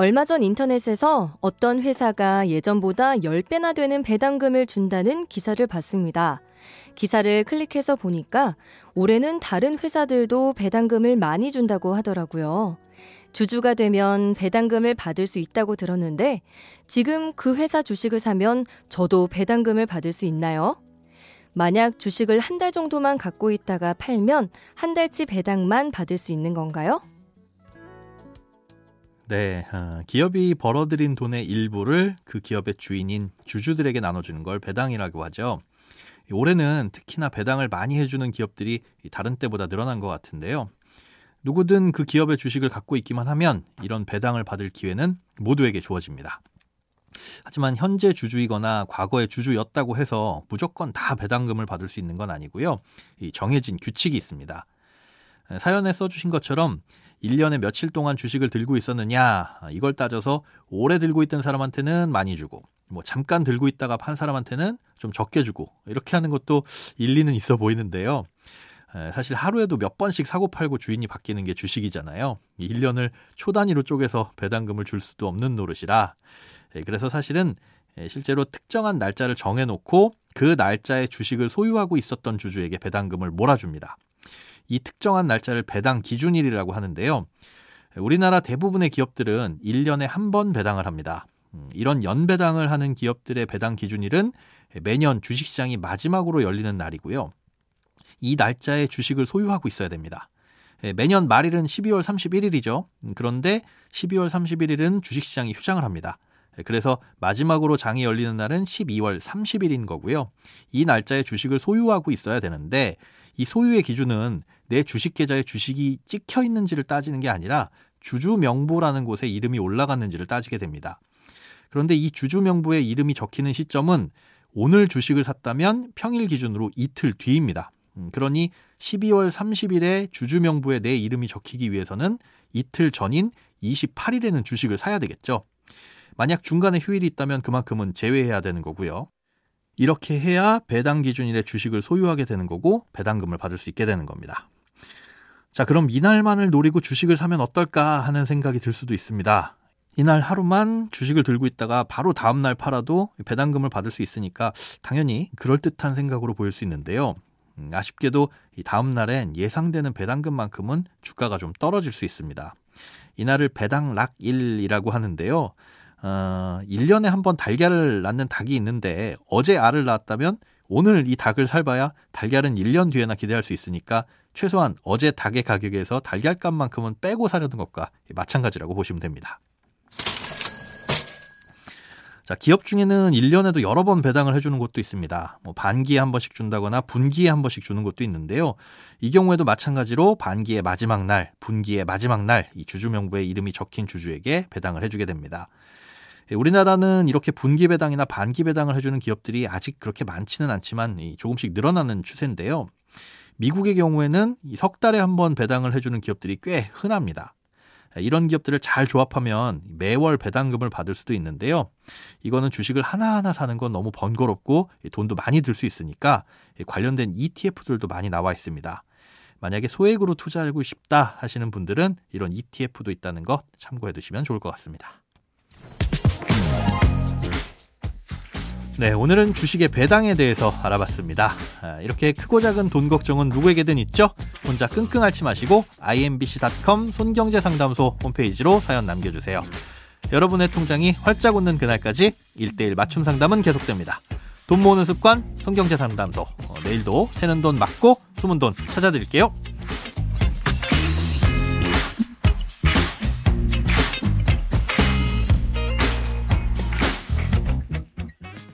얼마 전 인터넷에서 어떤 회사가 예전보다 10배나 되는 배당금을 준다는 기사를 봤습니다. 기사를 클릭해서 보니까 올해는 다른 회사들도 배당금을 많이 준다고 하더라고요. 주주가 되면 배당금을 받을 수 있다고 들었는데 지금 그 회사 주식을 사면 저도 배당금을 받을 수 있나요? 만약 주식을 한 달 정도만 갖고 있다가 팔면 한 달치 배당만 받을 수 있는 건가요? 네, 어, 기업이 벌어들인 돈의 일부를 그 기업의 주인인 주주들에게 나눠주는 걸 배당이라고 하죠. 올해는 특히나 배당을 많이 해주는 기업들이 다른 때보다 늘어난 것 같은데요. 누구든 그 기업의 주식을 갖고 있기만 하면 이런 배당을 받을 기회는 모두에게 주어집니다. 하지만 현재 주주이거나 과거에 주주였다고 해서 무조건 다 배당금을 받을 수 있는 건 아니고요. 정해진 규칙이 있습니다. 사연에 써주신 것처럼 1년에 며칠 동안 주식을 들고 있었느냐, 이걸 따져서 오래 들고 있던 사람한테는 많이 주고, 뭐 잠깐 들고 있다가 판 사람한테는 좀 적게 주고, 이렇게 하는 것도 일리는 있어 보이는데요. 사실 하루에도 몇 번씩 사고 팔고 주인이 바뀌는 게 주식이잖아요. 1년을 초 단위로 쪼개서 배당금을 줄 수도 없는 노릇이라. 그래서 사실은 실제로 특정한 날짜를 정해놓고 그 날짜에 주식을 소유하고 있었던 주주에게 배당금을 몰아줍니다. 이 특정한 날짜를 배당 기준일이라고 하는데요. 우리나라 대부분의 기업들은 1년에 한 번 배당을 합니다. 음, 이런 연배당을 하는 기업들의 배당 기준일은 매년 주식시장이 마지막으로 열리는 날이고요. 이 날짜에 주식을 소유하고 있어야 됩니다. 매년 말일은 12월 31일이죠. 음, 그런데 12월 31일은 주식시장이 휴장을 합니다. 그래서 마지막으로 장이 열리는 날은 12월 30일인 거고요. 이 날짜에 주식을 소유하고 있어야 되는데 이 소유의 기준은 내 주식 계좌에 주식이 찍혀 있는지를 따지는 게 아니라 주주 명부라는 곳에 이름이 올라갔는지를 따지게 됩니다. 그런데 이 주주 명부에 이름이 적히는 시점은 오늘 주식을 샀다면 평일 기준으로 이틀 뒤입니다. 음, 그러니 12월 30일에 주주 명부에 내 이름이 적히기 위해서는 이틀 전인 28일에는 주식을 사야 되겠죠. 만약 중간에 휴일이 있다면 그만큼은 제외해야 되는 거고요. 이렇게 해야 배당 기준일에 주식을 소유하게 되는 거고 배당금을 받을 수 있게 되는 겁니다. 자, 그럼 이날만을 노리고 주식을 사면 어떨까 하는 생각이 들 수도 있습니다. 이날 하루만 주식을 들고 있다가 바로 다음날 팔아도 배당금을 받을 수 있으니까 당연히 그럴듯한 생각으로 보일 수 있는데요. 음, 아쉽게도 이 다음날엔 예상되는 배당금만큼은 주가가 좀 떨어질 수 있습니다. 이날을 배당락일이라고 하는데요. 어, 1년에 한 번 달걀을 낳는 닭이 있는데 어제 알을 낳았다면 오늘 이 닭을 살봐야 달걀은 1년 뒤에나 기대할 수 있으니까 최소한 어제 닭의 가격에서 달걀값만큼은 빼고 사려는 것과 마찬가지라고 보시면 됩니다. 자, 기업 중에는 1년에도 여러 번 배당을 해주는 곳도 있습니다. 뭐 반기에 한 번씩 준다거나 분기에 한 번씩 주는 곳도 있는데요. 이 경우에도 마찬가지로 반기의 마지막 날, 분기의 마지막 날, 이 주주 명부에 이름이 적힌 주주에게 배당을 해주게 됩니다. 예, 우리나라는 이렇게 분기 배당이나 반기 배당을 해주는 기업들이 아직 그렇게 많지는 않지만 조금씩 늘어나는 추세인데요. 미국의 경우에는 석 달에 한 번 배당을 해주는 기업들이 꽤 흔합니다. 예, 이런 기업들을 잘 조합하면 매월 배당금을 받을 수도 있는데요. 이거는 주식을 하나하나 사는 건 너무 번거롭고 돈도 많이 들 수 있으니까 관련된 ETF들도 많이 나와 있습니다. 만약에 소액으로 투자하고 싶다 하시는 분들은 이런 ETF도 있다는 거 참고해 두시면 좋을 것 같습니다. 네, 오늘은 주식의 배당에 대해서 알아봤습니다. 아, 이렇게 크고 작은 돈 걱정은 누구에게든 있죠? 혼자 끙끙 앓지 마시고 imbc.com 손경제상담소 홈페이지로 사연 남겨주세요. 여러분의 통장이 활짝 웃는 그날까지 1대1 맞춤 상담은 계속됩니다. 돈 모으는 습관 손경제상담소 어, 내일도 새는 돈 맞고 숨은 돈 찾아드릴게요.